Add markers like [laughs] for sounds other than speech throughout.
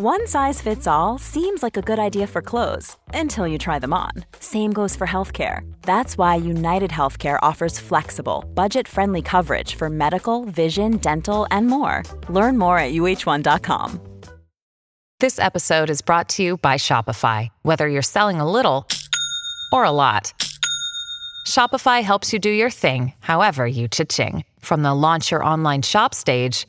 One size fits all seems like a good idea for clothes until you try them on. Same goes for healthcare. That's why United Healthcare offers flexible, budget friendly coverage for medical, vision, dental, and more. Learn more at uh1.com. This episode is brought to you by Shopify. Whether you're selling a little or a lot, Shopify helps you do your thing, however you cha-ching. From the launch your online shop stage,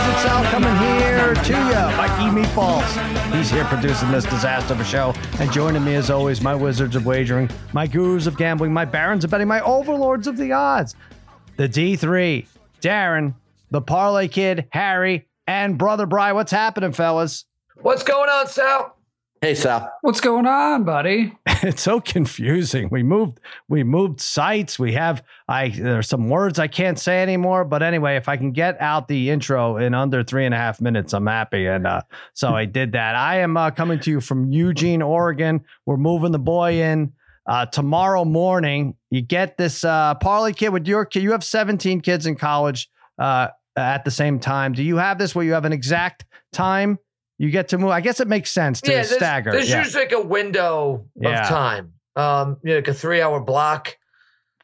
Meatballs. He's here producing this disaster of a show. And joining me, as always, my wizards of wagering, my gurus of gambling, my barons of betting, my overlords of the odds. The D3, Darren, the Parlay Kid, Harry, and Brother Bry. What's happening, fellas? What's going on, Sal? Hey, Sal. What's going on, buddy? [laughs] it's so confusing. We moved we moved sites. We have I there's some words I can't say anymore. But anyway, if I can get out the intro in under three and a half minutes, I'm happy. And uh, so I did that. I am uh, coming to you from Eugene, Oregon. We're moving the boy in uh, tomorrow morning. You get this uh, parlay kid with your kid. You have 17 kids in college uh, at the same time. Do you have this where you have an exact time? You get to move. I guess it makes sense to yeah, there's, stagger. There's yeah. usually like a window Yeah. of time, um, you know, like a three-hour block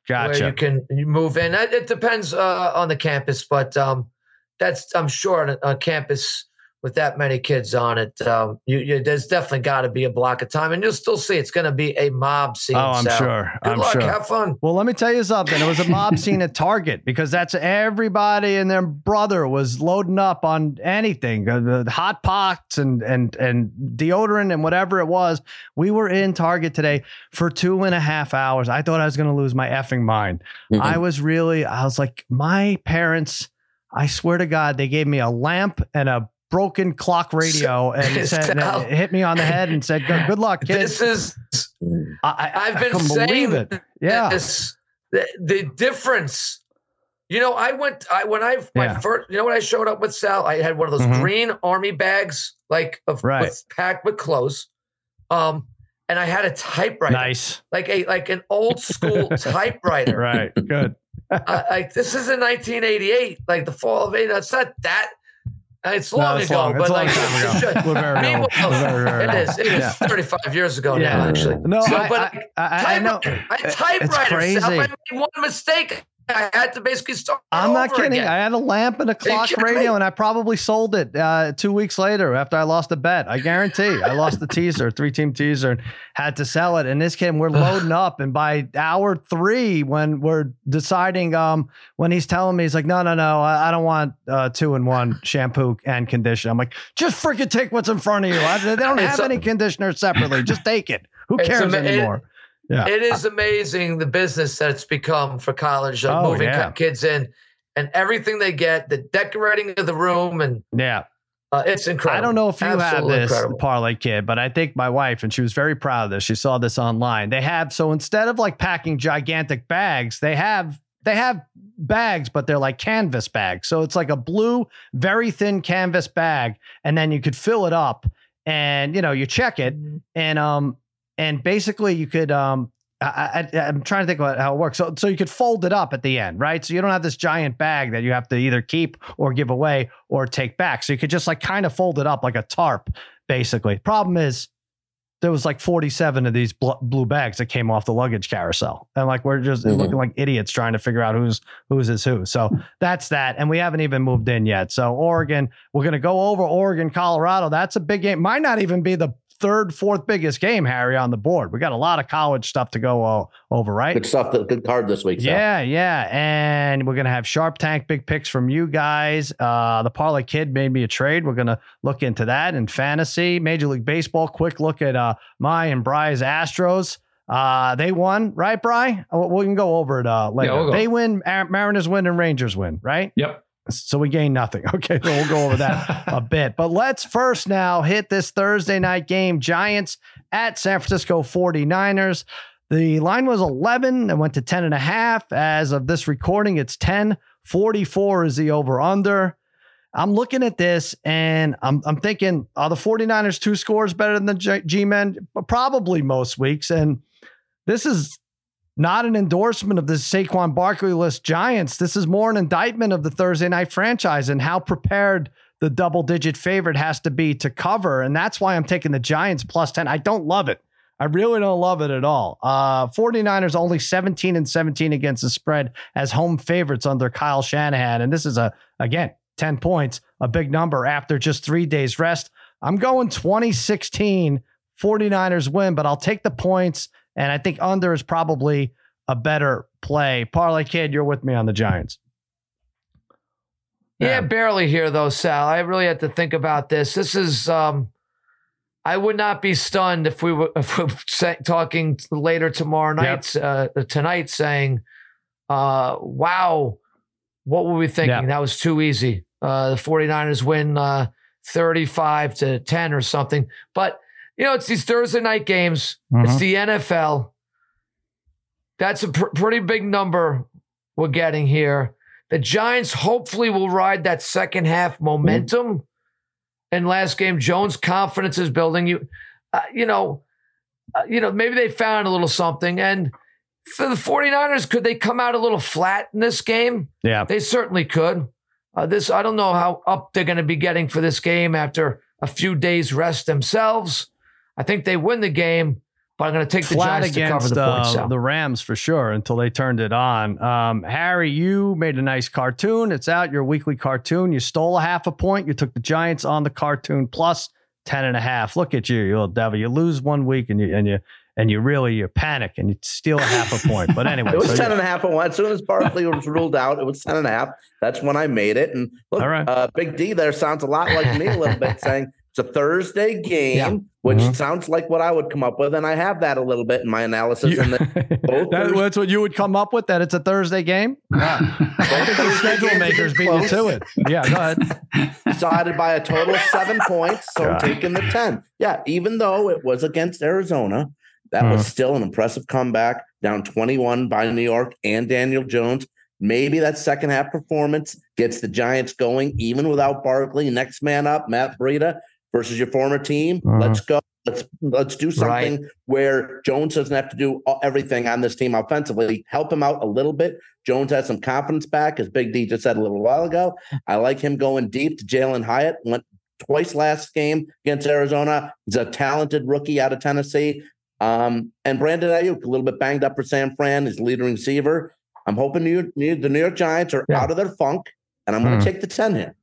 where you can you move in. It, it depends uh, on the campus, but um, that's I'm sure on campus with that many kids on it, um, you, you there's definitely got to be a block of time, and you'll still see it's going to be a mob scene. Oh, I'm Sal. sure. Good I'm luck. sure. Have fun. Well, let me tell you something. It was a mob [laughs] scene at Target because that's everybody and their brother was loading up on anything, uh, the hot pots and and and deodorant and whatever it was. We were in Target today for two and a half hours. I thought I was going to lose my effing mind. Mhm. I was really. I was like, my parents. I swear to God, they gave me a lamp and a broken clock [laughs] radio and said and hit me on the head and said, "Good, luck, kids." This is I, I, I've been couldn't saying it. Yeah. this, the, the difference. You know, I went I when I my Yeah. first. You know when I showed up with Sal, I had one of those Mhm. green army bags, like of Right. with, packed with clothes, um, and I had a typewriter, Nice. like a like an old school [laughs] typewriter. Right. Good. I, like this is in 1988, like the fall of '80. It's not that. Uh, It's No, long it's ago, long. It's but a long like time ago. should- We're very Meanwhile, old. We're very, very it is. It is Yeah. 35 years ago Yeah. now, actually. No, So, I, but I, I, I know. typewriter. I It's typewriter. I made one mistake. I had to basically start. I'm not kidding. again. I had a lamp and a clock radio, me? and I probably sold it uh, two weeks later after I lost a bet. I guarantee. I lost the teaser, three team teaser, and had to sell it. And this came, we're loading up, and by hour three, when we're deciding, um, when he's telling me, he's like, "No, no, no, I, I don't want uh, two in one shampoo and conditioner." I'm like, "Just freaking take what's in front of you. I, they don't have any conditioner separately. Just take it. Who cares ama- it- anymore?" Yeah. It is amazing the business that it's become for college, like Oh, moving yeah. kids in and everything they get, the decorating of the room, and yeah. uh, it's incredible. I don't know if you Absolutely have this incredible. parlay kid, but I think my wife, and she was very proud of this. She saw this online. They have so instead of like packing gigantic bags, they have they have bags, but they're like canvas bags. So it's like a blue, very thin canvas bag, and then you could fill it up, and you know you check it, and um and basically you could um I, I, I'm trying to think about how it works. So, so you could fold it up at the end, right? So you don't have this giant bag that you have to either keep or give away or take back. So you could just like kind of fold it up like a tarp, basically. Problem is, there was like 47 of these bl- blue bags that came off the luggage carousel, and like we're just Mhm. looking like idiots trying to figure out who's who's is who. So [laughs] that's that, and we haven't even moved in yet. So Oregon, we're gonna go over Oregon, Colorado. That's a big game. Might not even be the third, fourth biggest game, Harry, on the board. We got a lot of college stuff to go uh, over, right? Good stuff. Good card this week. Sal. Yeah, yeah. And we're gonna have Sharp Tank big picks from you guys. Uh the Parlay Kid made me a trade. We're gonna look into that and fantasy, Major League Baseball. Quick look at uh my and Bry's Astros. Uh they won, right, Bry? Uh, We can go over it uh later. we'll go. they win, Mariners win, and Rangers win, right? Yep. So we gain nothing. [laughs] Okay, so we'll go over that a [laughs] bit. But let's first now hit this Thursday night game Giants at San Francisco 49ers. The line was 11 and went to 10 and a half. As of this recording, it's 10. 44 is the over under. I'm looking at this and I'm, I'm thinking, are the 49ers two scores better than the G Men? Probably most weeks. And this is not an endorsement of the Saquon Barkley list Giants. This is more an indictment of the Thursday night franchise and how prepared the double digit favorite has to be to cover. And that's why I'm taking the Giants plus 10. I don't love it. I really don't love it at all. Uh, 49ers only 17 and 17 against the spread as home favorites under Kyle Shanahan. And this is a, again, 10 points, a big number after just three days rest. I'm going 2016 49ers win, but I'll take the points. And I think under is probably a better play. Parlay Kid, you're with me on the Giants. Yeah, yeah barely here though, Sal. I really had to think about this. This is um I would not be stunned if we were, [laughs] if we were talking later tomorrow night, yep. uh, tonight, saying, uh, wow, what were we thinking? Yep. That was too easy. Uh, the 49ers win uh, 35 to 10 or something. But, you know, it's these Thursday night games, mm-hmm. it's the NFL. That's a pr- pretty big number we're getting here. The Giants hopefully will ride that second half momentum. Mm-hmm and last game. Jones' confidence is building. You, uh, you know, uh, you know, maybe they found a little something. And for the 49ers, could they come out a little flat in this game? Yeah, they certainly could. Uh, this I don't know how up they're going to be getting for this game after a few days rest themselves. I think they win the game but I'm going to take the Giants against, to cover the points. Uh, the Rams for sure until they turned it on. Um, Harry, you made a nice cartoon. It's out your weekly cartoon. You stole a half a point. You took the Giants on the cartoon plus 10 and a half. Look at you, you little devil. You lose one week and you and you and you really you panic and you steal a half a point. But [laughs] anyway, it was so 10 and a half. As soon as Barkley was ruled out, it was 10 and a half. That's when I made it. And look, All right. uh, Big D there sounds a lot like me a little bit [laughs] saying it's a Thursday game, yeah. which mm-hmm. sounds like what I would come up with, and I have that a little bit in my analysis. You, [laughs] that, that's what you would come up with. That it's a Thursday game. Yeah. [laughs] I think the schedule makers beat you to it. Yeah, go ahead. [laughs] Decided by a total of seven points, so yeah. I'm taking the ten. Yeah, even though it was against Arizona, that was mm-hmm. still an impressive comeback. Down 21 by New York and Daniel Jones. Maybe that second half performance gets the Giants going, even without Barkley. Next man up, Matt Breida versus your former team. Uh-huh. Let's go. Let's let's do something right. where Jones doesn't have to do everything on this team offensively. Help him out a little bit. Jones has some confidence back, as Big D just said a little while ago. I like him going deep to Jalin Hyatt. Went twice last game against Arizona. He's a talented rookie out of Tennessee. Um, and Brandon Aiyuk, a little bit banged up for San Fran, his leading receiver. I'm hoping New York, the New York Giants are yeah. out of their funk, and I'm going to mm. take the 10 here.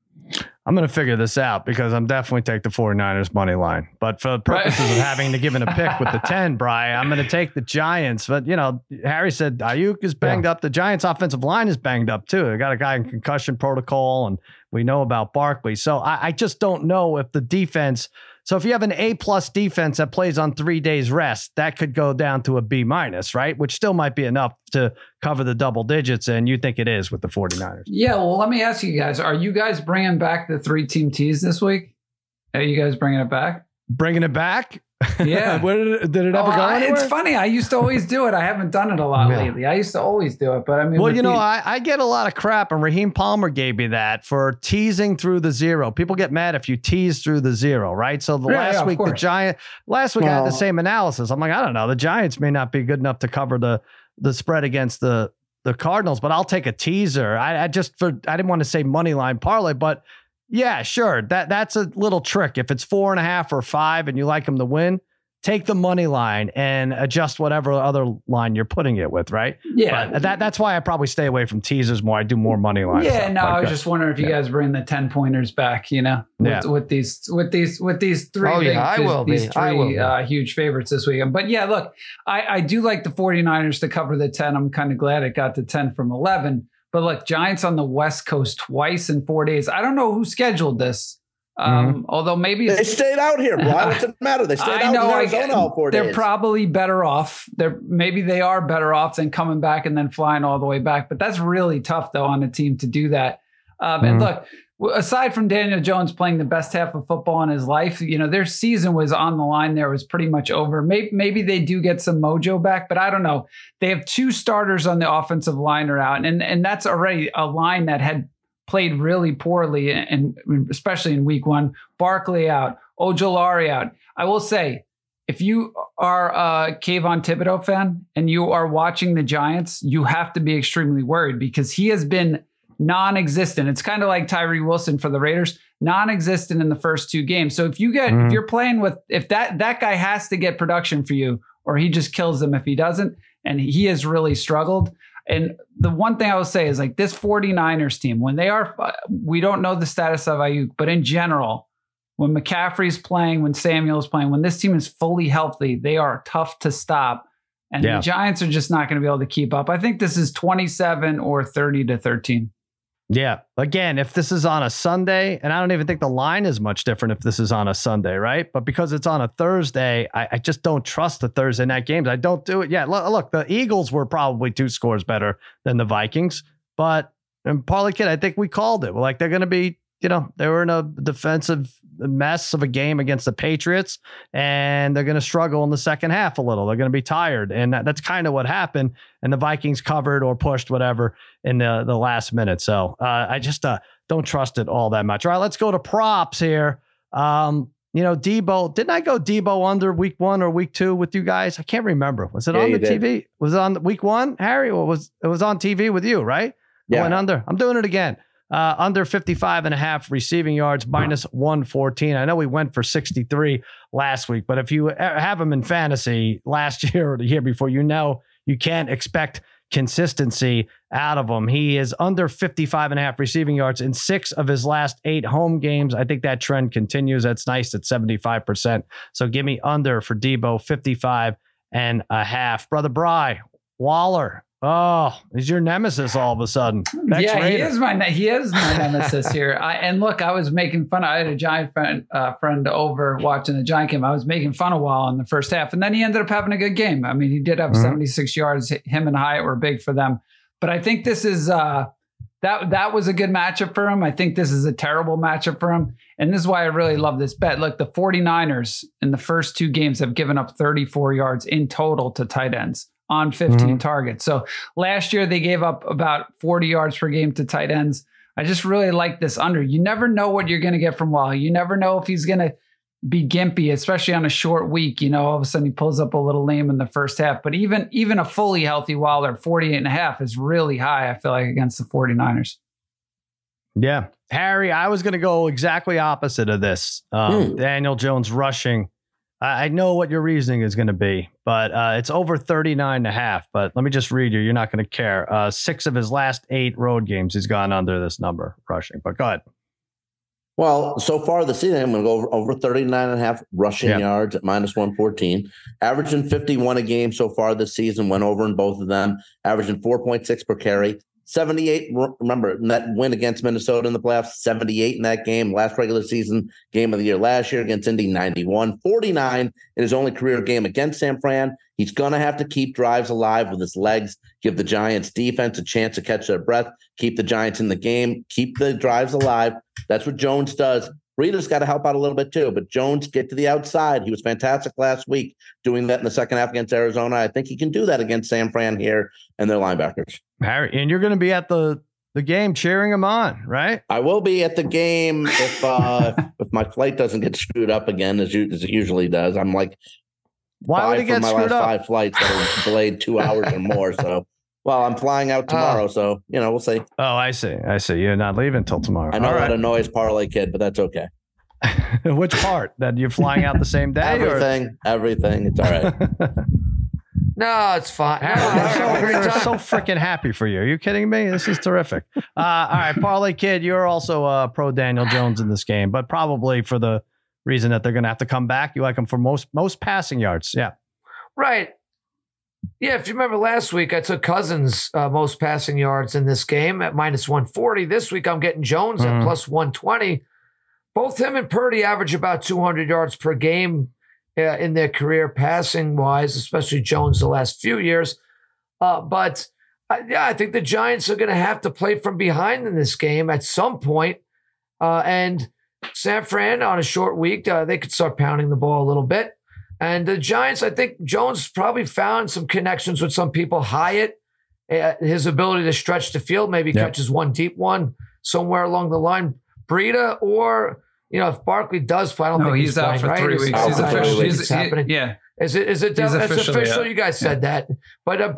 I'm going to figure this out because I'm definitely take the 49ers money line. But for the purposes right. of having to give in a pick with the [laughs] 10, Bry, I'm going to take the Giants. But, you know, Harry said Aiyuk is banged yeah. up. The Giants offensive line is banged up too. They got a guy in concussion protocol and we know about Barkley. So I, I just don't know if the defense – so if you have an A plus defense that plays on three days rest, that could go down to a B minus, right? Which still might be enough to cover the double digits. And you think it is with the 49ers. Yeah. Well, let me ask you guys are you guys bringing back the three team teas this week? Are you guys bringing it back? Bringing it back? Yeah. [laughs] Where did it, did it ever oh, go? I, it's funny. I used to always do it. I haven't done it a lot yeah. lately. I used to always do it, but I mean, well, you know, I, I get a lot of crap, and Raheem Palmer gave me that for teasing through the zero. People get mad if you tease through the zero, right? So the yeah, last yeah, week, the Giant, last week well, I had the same analysis. I'm like, I don't know. The Giants may not be good enough to cover the the spread against the the Cardinals, but I'll take a teaser. I, I just for I didn't want to say money line parlay, but yeah, sure. That that's a little trick. If it's four and a half or five and you like them to win, take the money line and adjust whatever other line you're putting it with, right? Yeah. But that that's why I probably stay away from teasers more. I do more money lines. Yeah, no, I was just wondering if you yeah. guys bring the 10 pointers back, you know, with, yeah. with these with these with these three oh, big, yeah, I will these be. three I will uh, huge favorites this weekend. But yeah, look, I, I do like the 49ers to cover the 10. I'm kind of glad it got to 10 from 11. But look, Giants on the West Coast twice in four days. I don't know who scheduled this. Um, mm-hmm. Although maybe they stayed out here. Why does it matter? They stayed I out know, in Arizona I, all four they're days. probably better off. They're maybe they are better off than coming back and then flying all the way back. But that's really tough though on a team to do that. Um, mm-hmm. And look, aside from Daniel Jones playing the best half of football in his life, you know, their season was on the line there, was pretty much over. Maybe, maybe they do get some mojo back, but I don't know. They have two starters on the offensive line are out, and, and that's already a line that had played really poorly, and especially in week one. Barkley out, Ojulari out. I will say, if you are a Kayvon Thibodeaux fan and you are watching the Giants, you have to be extremely worried because he has been non-existent. It's kind of like Tyree Wilson for the Raiders, non-existent in the first two games. So if you get mm-hmm. if you're playing with if that that guy has to get production for you or he just kills them if he doesn't and he has really struggled. And the one thing I will say is like this 49ers team when they are we don't know the status of Aiyuk, but in general when McCaffrey's playing, when Samuel's playing, when this team is fully healthy, they are tough to stop. And yeah. the Giants are just not going to be able to keep up. I think this is 27 or 30 to 13. Yeah. Again, if this is on a Sunday, and I don't even think the line is much different if this is on a Sunday, right? But because it's on a Thursday, I, I just don't trust the Thursday night games. I don't do it. Yeah. Look, look, the Eagles were probably two scores better than the Vikings, but and Parlay Kid, I think we called it. We're like, they're going to be, you know, they were in a defensive mess of a game against the Patriots, and they're going to struggle in the second half a little. They're going to be tired, and that, that's kind of what happened. And the Vikings covered or pushed whatever in the the last minute. So uh, I just uh, don't trust it all that much. All right, let's go to props here. Um, you know, Deebo. Didn't I go Deebo under week one or week two with you guys? I can't remember. Was it yeah, on the did. TV? Was it on week one, Harry? Or was it was on TV with you, right? Yeah. I went under. I'm doing it again. Uh, under 55 and a half receiving yards, minus 114. I know we went for 63 last week, but if you have him in fantasy last [laughs] year or the year before, you know you can't expect consistency out of him. He is under 55 and a half receiving yards in six of his last eight home games. I think that trend continues. That's nice at 75%. So give me under for Deebo, 55 and a half. Brother Bry, Waller, Oh, he's your nemesis all of a sudden. yeah, Raider. he is my he is my nemesis here. I, and look, I was making fun. Of, I had a giant friend, uh, friend over watching the giant game. I was making fun of Wall in the first half, and then he ended up having a good game. I mean, he did have mm-hmm. 76 yards. Him and Hyatt were big for them, but I think this is uh, that that was a good matchup for him. I think this is a terrible matchup for him. And this is why I really love this bet. Look, the 49ers in the first two games have given up 34 yards in total to tight ends on 15 mm-hmm. targets. So last year they gave up about 40 yards per game to tight ends. I just really like this under. You never know what you're going to get from Waller. You never know if he's going to be gimpy, especially on a short week. You know, all of a sudden he pulls up a little lame in the first half. But even even a fully healthy Waller, 48 and a half is really high, I feel like, against the 49ers. Yeah. Harry, I was going to go exactly opposite of this. Um, mm. Daniel Jones rushing I know what your reasoning is going to be, but uh, it's over 39 and a half. But let me just read you. You're not going to care. Uh, six of his last eight road games, he's gone under this number rushing. But go ahead. Well, so far this season, I'm going to go over, over 39 and a half rushing yeah. yards at minus 114. Averaging 51 a game so far this season, went over in both of them. Averaging 4.6 per carry. 78. Remember that win against Minnesota in the playoffs, 78 in that game, last regular season game of the year last year against Indy, 91, 49 in his only career game against San Fran. He's going to have to keep drives alive with his legs, give the Giants defense a chance to catch their breath, keep the Giants in the game, keep the drives alive. That's what Jones does. Breida's got to help out a little bit too, but Jones get to the outside. He was fantastic last week doing that in the second half against Arizona. I think he can do that against San Fran here and their linebackers. Harry, and you're going to be at the the game cheering him on, right? I will be at the game if uh [laughs] if my flight doesn't get screwed up again as, you, as it usually does. I'm like why would it get my screwed last up? Five flights that are delayed two hours or more. So well, I'm flying out tomorrow, uh, so you know we'll see. Oh, I see. I see. You're not leaving until tomorrow. I know All that right. annoys Parlay Kid, but that's okay. [laughs] Which part? That you're flying out the same day? everything. Or? Everything. It's all right. [laughs] no, it's fine. No, we're so, so freaking happy for you. Are you kidding me? This is terrific. Uh, all right, Parlay Kid, you're also uh, pro Daniel Jones in this game, but probably for the reason that they're going to have to come back. You like him for most most passing yards. Yeah. Right. Yeah, if you remember last week, I took Cousins uh, most passing yards in this game at minus 140. This week, I'm getting Jones mm-hmm. at plus 120 both him and Purdy average about 200 yards per game uh, in their career, passing wise, especially Jones the last few years. Uh, but I, yeah, I think the Giants are going to have to play from behind in this game at some point. Uh, and San Fran on a short week, uh, they could start pounding the ball a little bit. And the Giants, I think Jones probably found some connections with some people. Hyatt, uh, his ability to stretch the field, maybe yep. catches one deep one somewhere along the line. Breida, or you know, if Barkley does play, I don't no, think he's, he's out playing, for right? three weeks. He's, official. He's, happening. Yeah. Is it? Is it? He's it's official. You guys said yeah. that, but uh,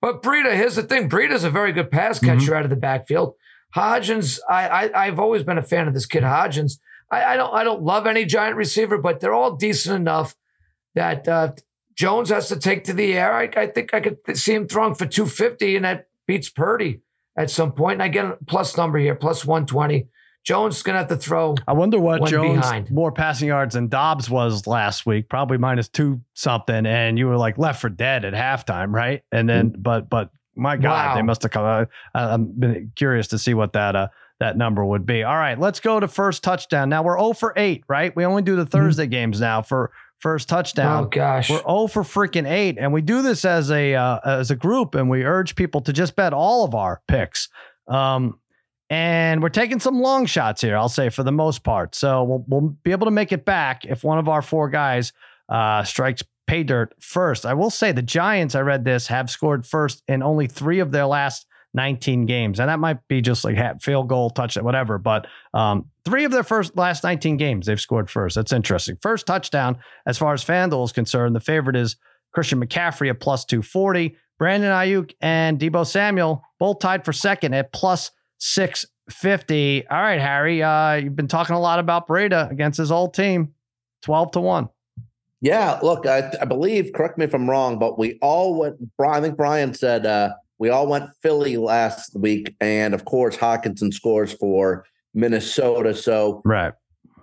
but Breida. Here's the thing. Breida's a very good pass catcher mm-hmm. out of the backfield. Hodgins. I, I have always been a fan of this kid Hodgins. I, I, don't I don't love any giant receiver, but they're all decent enough that uh, Jones has to take to the air. I, I think I could see him throwing for 250, and that beats Purdy at some point. And I get a plus number here, plus 120. Jones is going to have to throw. I wonder what Jones behind. more passing yards than Dobbs was last week, probably minus two something. And you were like left for dead at halftime, right? And then, mm-hmm. but, but my God, wow. they must have come. Uh, I'm been curious to see what that, uh, that number would be. All right, let's go to first touchdown. Now we're 0 for 8, right? We only do the mm-hmm. Thursday mm-hmm. games now for first touchdown. Oh gosh, we're 0 for freaking 8, and we do this as a uh, as a group, and we urge people to just bet all of our picks. Um, and we're taking some long shots here, I'll say, for the most part. So we'll, we'll be able to make it back if one of our four guys uh, strikes pay dirt first. I will say the Giants, I read this, have scored first in only three of their last 19 games. And that might be just like field goal, touchdown, whatever. But um, three of their first last 19 games, they've scored first. That's interesting. First touchdown, as far as FanDuel is concerned, the favorite is Christian McCaffrey at plus 240. Brandon Aiyuk and Deebo Samuel both tied for second at plus 650. All right, Harry, uh, you've been talking a lot about Breida against his old team, 12 to 1. Yeah, look, I, I believe, correct me if I'm wrong, but we all went, I think Brian said uh, we all went Philly last week. And of course, Hockenson scores for Minnesota. So, right.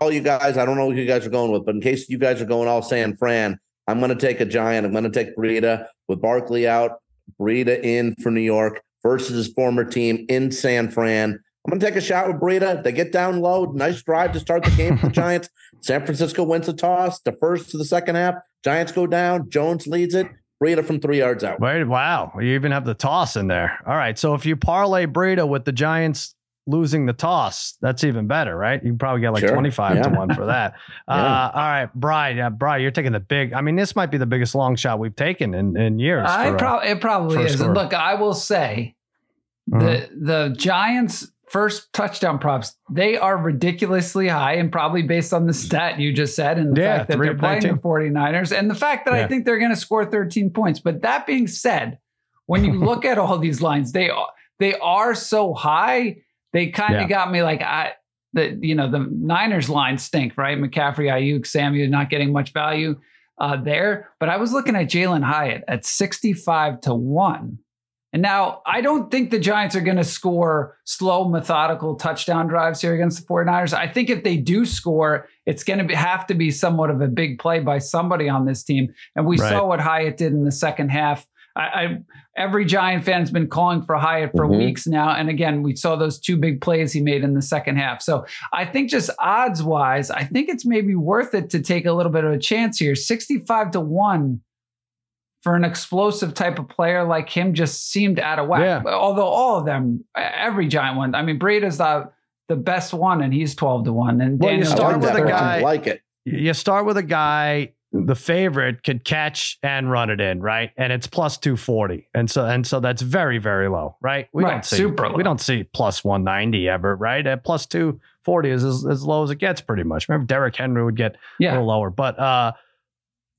All you guys, I don't know who you guys are going with, but in case you guys are going all San Fran, I'm going to take a giant. I'm going to take Breida with Barkley out, Breida in for New York versus his former team in San Fran. I'm going to take a shot with Breida. They get down low. Nice drive to start the game for the [laughs] Giants. San Francisco wins the toss, the first to the second half. Giants go down. Jones leads it. Breida from three yards out. Wait, wow. You even have the toss in there. All right. So if you parlay Breida with the Giants losing the toss, that's even better, right? You probably get like sure. 25 yeah. to 1 for that. [laughs] yeah. uh, all right, Brian, yeah, Brian, you're taking the big. I mean, this might be the biggest long shot we've taken in, in years. I pro- it probably is. And look, I will say mm-hmm. the the Giants first touchdown props, they are ridiculously high and probably based on the stat you just said and the yeah, fact that they're playing 19. the 49ers and the fact that yeah. I think they're going to score 13 points. But that being said, when you [laughs] look at all these lines, they are they are so high they kind of yeah. got me like I the you know the Niners line stink, right? McCaffrey, Aiyuk, Samuel not getting much value uh, there. But I was looking at Jalin Hyatt at 65 to 1. And now I don't think the Giants are going to score slow, methodical touchdown drives here against the 49ers. I think if they do score, it's going to have to be somewhat of a big play by somebody on this team. And we right. saw what Hyatt did in the second half I, I every Giant fan's been calling for Hyatt for mm-hmm. weeks now. And again, we saw those two big plays he made in the second half. So I think just odds wise, I think it's maybe worth it to take a little bit of a chance here. 65 to 1 for an explosive type of player like him just seemed out of whack. Yeah. Although all of them, every giant one. I mean, Breida's the the best one, and he's 12 to 1. And well, you start with a guy like it. You start with a guy the favorite could catch and run it in, right? And it's plus 240. And so and so that's very, very low, right? We right, don't see super we don't see plus 190 ever, right? At plus 240 is as, as low as it gets pretty much. Remember Derrick Henry would get yeah. a little lower. But uh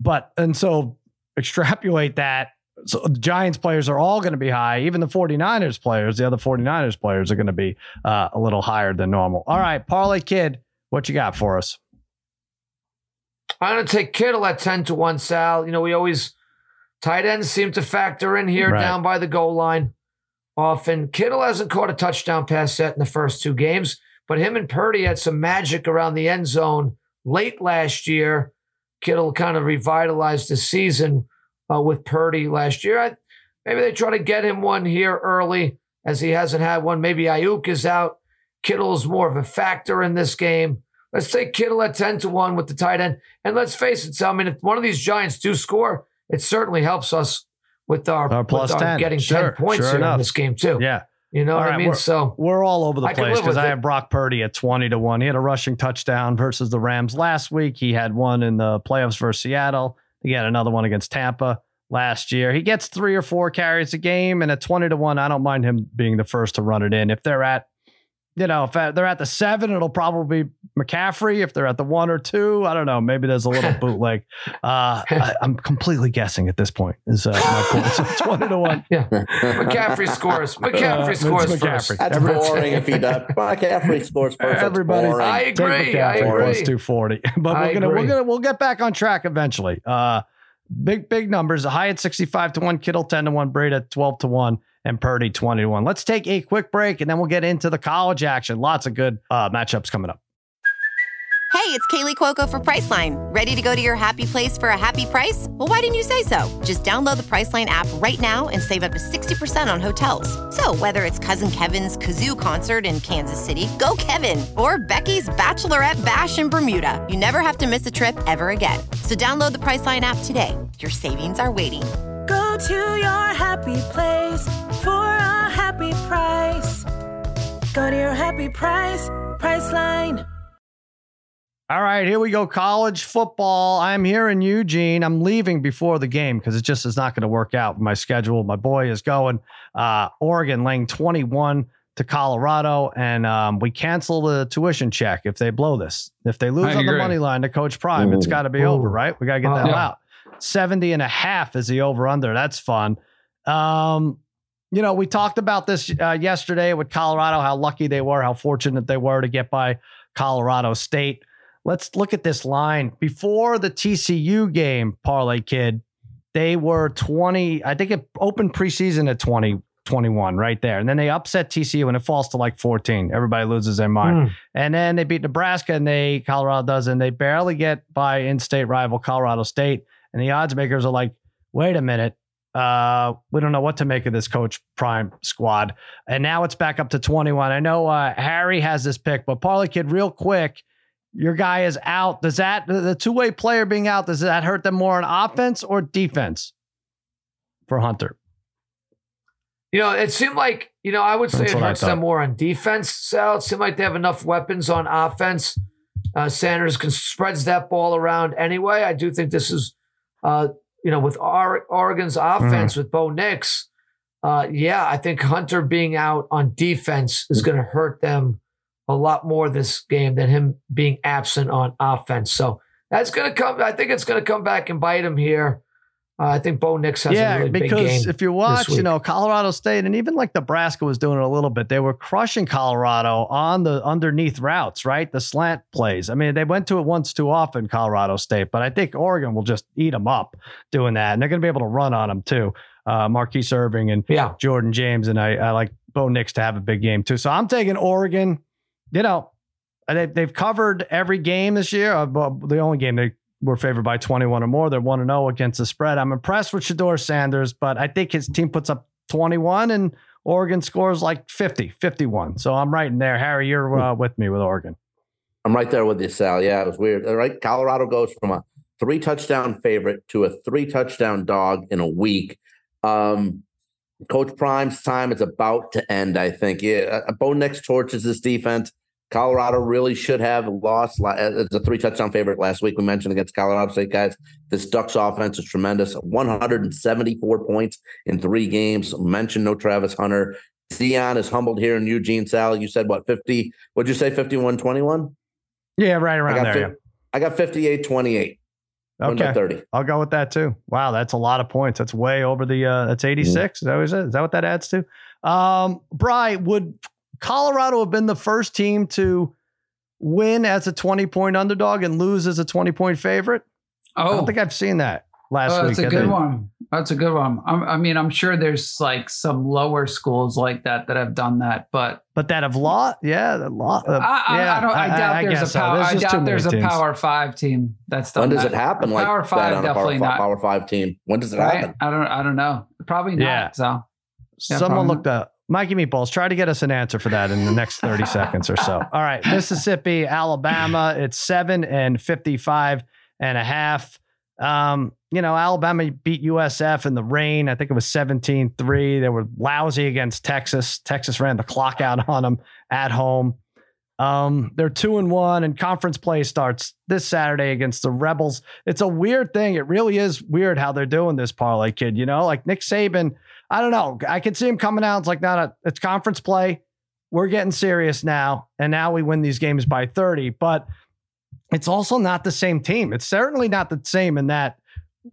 but and so extrapolate that. So the Giants players are all going to be high. Even the 49ers players, the other 49ers players are going to be uh, a little higher than normal. All right, Parlay Kid, what you got for us? I'm going to take Kittle at 10 to 1, Sal. You know, we always, tight ends seem to factor in here right. down by the goal line often. Kittle hasn't caught a touchdown pass yet in the first two games, but him and Purdy had some magic around the end zone late last year. Kittle kind of revitalized the season uh, with Purdy last year. I, maybe they try to get him one here early as he hasn't had one. Maybe Aiyuk is out. Kittle is more of a factor in this game. Let's take Kittle at 10 to 1 with the tight end. And let's face it, so I mean, if one of these Giants do score, it certainly helps us with our, our plus with 10. Getting sure, 10 points sure in this game, too. Yeah. You know all what right, I mean? So we're all over the place because I have Brock Purdy at 20 to 1. He had a rushing touchdown versus the Rams last week. He had one in the playoffs versus Seattle. He had another one against Tampa last year. He gets three or four carries a game, and at 20 to 1, I don't mind him being the first to run it in. If they're at you know, if they're at the seven, it'll probably be McCaffrey. If they're at the one or two, I don't know. Maybe there's a little [laughs] bootleg. Uh, I, am completely guessing at this point. Is uh, my point? So twenty to one. Yeah, McCaffrey scores. [laughs] Uh, McCaffrey uh, scores McCaffrey. first. That's boring if he does. [laughs] McCaffrey scores first. Everybody, I agree. I agree. Plus two forty. But we're gonna we're gonna we'll get back on track eventually. Uh, big big numbers. A high at sixty five to one. Kittle ten to one. Breida at twelve to one and Purdy 21. Let's take a quick break and then we'll get into the college action. Lots of good uh, matchups coming up. Hey, it's Kaley Cuoco for Priceline. Ready to go to your happy place for a happy price? Well, why didn't you say so? Just download the Priceline app right now and save up to 60% on hotels. So, whether it's Cousin Kevin's Kazoo concert in Kansas City, go Kevin, or Becky's Bachelorette Bash in Bermuda, you never have to miss a trip ever again. So, download the Priceline app today. Your savings are waiting Go to your happy place for a happy price. Go to your happy price, Priceline. All right, here we go. College football. I'm here in Eugene. I'm leaving before the game because it just is not going to work out. My schedule. My boy is going. Uh, Oregon laying 21 to Colorado, and um, we cancel the tuition check if they blow this. If they lose on the money line to Coach Prime, Ooh. it's got to be Ooh. over, right? We got to get uh, that yeah. out. 70 and a half is the over under. That's fun. Um, you know, we talked about this uh, yesterday with Colorado, how lucky they were, how fortunate they were to get by Colorado State. Let's look at this line. Before the TCU game, Parlay Kid, they were 20, I think it opened preseason at 20, 21 right there. And then they upset TCU and it falls to like 14. Everybody loses their mind. Mm. And then they beat Nebraska and they, Colorado does, and they barely get by in state rival Colorado State. And the odds makers are like, wait a minute. Uh, we don't know what to make of this coach prime squad. And now it's back up to 21. I know uh, Harry has this pick, but Parlay Kid, real quick, your guy is out. Does that, the two way player being out, does that hurt them more on offense or defense for Hunter? You know, it seemed like, you know, I would say That's it hurts them more on defense, Sal. It seemed like they have enough weapons on offense. Uh, Sanders can spreads that ball around anyway. I do think this is uh, you know, with Oregon's offense mm with Bo Nix, uh, yeah, I think Hunter being out on defense is going to hurt them a lot more this game than him being absent on offense. So that's going to come. I think it's going to come back and bite him here. Uh, I think Bo Nix has yeah, a really good game. Yeah, because if you watch, you know, Colorado State and even like Nebraska was doing it a little bit. They were crushing Colorado on the underneath routes, right? The slant plays. I mean, they went to it once too often, Colorado State, but I think Oregon will just eat them up doing that, and they're going to be able to run on them too. Uh, Marquise Irving and yeah. Jordan James, and I, I like Bo Nix to have a big game too. So I'm taking Oregon. You know, they, they've covered every game this year. Uh, the only game they were favored by 21 or more. They're 1 0 against the spread. I'm impressed with Shedeur Sanders, but I think his team puts up 21 and Oregon scores like 50, 51. So I'm right in there. Harry, you're uh, with me with Oregon. I'm right there with you, Sal. Yeah, it was weird. All right. Colorado goes from a three touchdown favorite to a three touchdown dog in a week. Um, Coach Prime's time is about to end, I think. Yeah, uh, Bo Nix torches this defense. Colorado really should have lost. It's a three touchdown favorite last week. We mentioned against Colorado State, guys. This Ducks offense is tremendous. 174 points in three games. Mentioned no Travis Hunter. Deion is humbled here in Eugene. Sal, you said what, 50? What'd you say, 51 21? Yeah, right around I there. I got 58 28. Okay. 30. I'll go with that too. Wow, that's a lot of points. That's way over the uh that's 86. Mm-hmm. Is that what Is that what that adds to? Um, Bry, would Colorado have been the first team to win as a 20 point underdog and lose as a 20 point favorite. Oh, I don't oh. think I've seen that last oh, week. That's a good one. That's a good one. I'm, i mean, I'm sure there's like some lower schools like that that have done that, but but that have lost. Yeah, the law. Uh, I, yeah, I, don't. I doubt I, there's a power. So. There's I doubt there's a teams. Power Five team that's done. When does that. it happen? Like Power Five, definitely power, not. Power Five team. When does it right? happen? I don't. I don't know. Probably not. Yeah. So yeah, someone looked up Mikey Meatballs, try to get us an answer for that in the next 30 [laughs] seconds or so. All right. Mississippi, Alabama, it's seven and 55 and a half. Um, you know, Alabama beat USF in the rain. I think it was 17 3. They were lousy against Texas. Texas ran the clock out on them at home. Um, they're two and one, and conference play starts this Saturday against the Rebels. It's a weird thing. It really is weird how they're doing this parlay kid. You know, like Nick Saban. I don't know. I could see him coming out. It's like not a. It's conference play. We're getting serious now, and now we win these games by thirty. But it's also not the same team. It's certainly not the same in that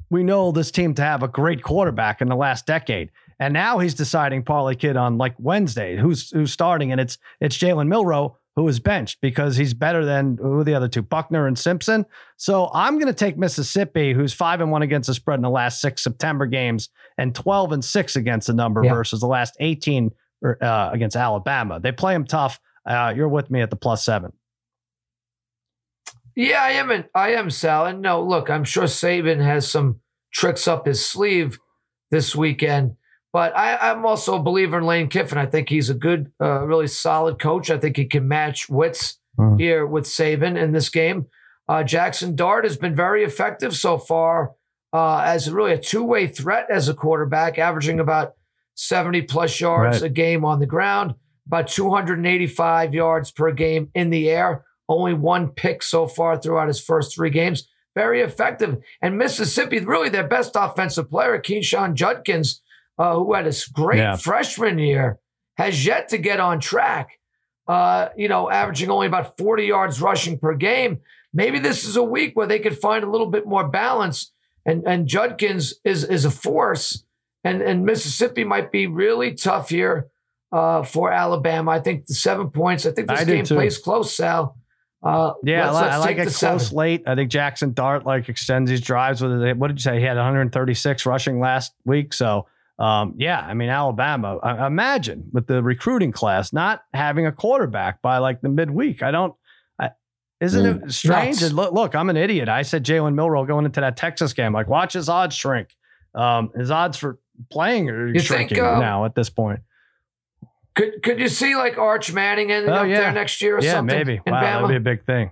we know this team to have a great quarterback in the last decade. And now he's deciding parlay kid on like Wednesday who's who's starting, and it's it's Jalen Milroe who was benched because he's better than who the other two, Buchner and Simpson. So I'm going to take Mississippi, who's five and one against the spread in the last six September games and 12 and six against the number yeah. versus the last 18 er, uh, against Alabama. They play them tough. Uh, you're with me at the plus seven. Yeah, I am. In, I am, Sal. And no, look, I'm sure Saban has some tricks up his sleeve this weekend. But I, am also a believer in Lane Kiffin. I think he's a good, uh, really solid coach. I think he can match wits mm. here with Saban in this game. Uh, Jackson Dart has been very effective so far uh, as really a two way threat as a quarterback, averaging about 70 plus yards right. a game on the ground, about 285 yards per game in the air. Only one pick so far throughout his first three games. Very effective. And Mississippi, really their best offensive player, Quinshon Judkins, uh, who had a great yeah. freshman year, has yet to get on track. Uh, you know, averaging only about 40 yards rushing per game. Maybe this is a week where they could find a little bit more balance. And and Judkins is is a force, and and Mississippi might be really tough here uh, for Alabama. I think the seven points. I think this I game plays close, Sal. Uh, yeah, let's, let's I like it close seven. late. I think Jackson Dart like extends these drives with it. What did you say? He had 136 rushing last week, so um, yeah, I mean, Alabama, I, imagine with the recruiting class not having a quarterback by like the midweek. I don't, I, isn't mm, it strange? Look, look, I'm an idiot. I said Jalen Milroe going into that Texas game. Like, watch his odds shrink. Um, his odds for playing are you shrinking think, uh, now at this point. Could could you see like Arch Manning ending oh, up yeah. there next year or yeah, something? Yeah, maybe. Wow, Bama? that'd be a big thing.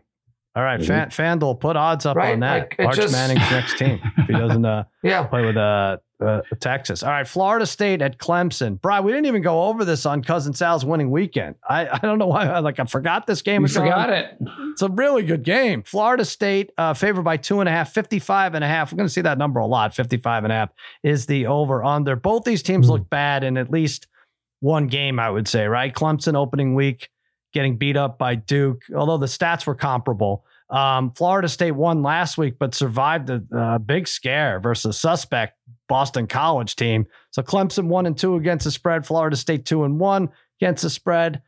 All right, mm-hmm. FanDuel, put odds up right? on that. Like, Arch just, Manning's next team if he doesn't uh, [laughs] yeah. play with uh, uh, Texas. All right, Florida State at Clemson. Brian, we didn't even go over this on Cousin Sal's winning weekend. I, I don't know why. I, like I forgot this game. You forgot on. it. It's a really good game. Florida State uh, favored by two and a half, 55 and a half. We're going to see that number a lot. 55 and a half is the over under. Both these teams mm-hmm. look bad in at least one game, I would say, right? Clemson opening week getting beat up by Duke, although the stats were comparable. Um, Florida State won last week, but survived a, a big scare versus suspect Boston College team. So Clemson one and two against the spread. Florida State two and one against the spread.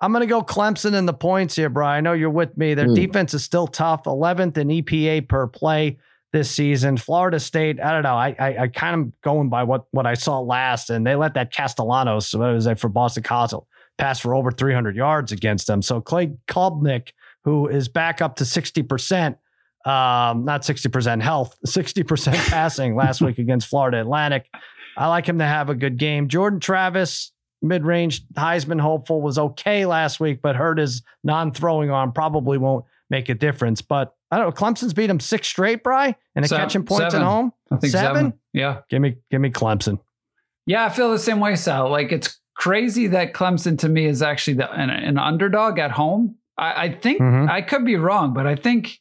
I'm going to go Clemson in the points here, Brian. I know you're with me. Their mm. defense is still tough, 11th in EPA per play this season. Florida State, I don't know. I I, I kind of going by what what I saw last, and they let that Castellanos, what was that for Boston College, pass for over 300 yards against them. So Cade Klubnik who is back up to 60%, um, not 60% health, 60% [laughs] passing last week against Florida Atlantic. I like him to have a good game. Jordan Travis, mid range Heisman hopeful, was okay last week, but hurt his non throwing arm. Probably won't make a difference. But I don't know. Clemson's beat him six straight, Bry, and a catching points seven. at home. I think seven? seven. Yeah. Give me, give me Clemson. Yeah, I feel the same way, Sal. Like it's crazy that Clemson to me is actually the, an, an underdog at home. I, I think mm-hmm. I could be wrong, but I think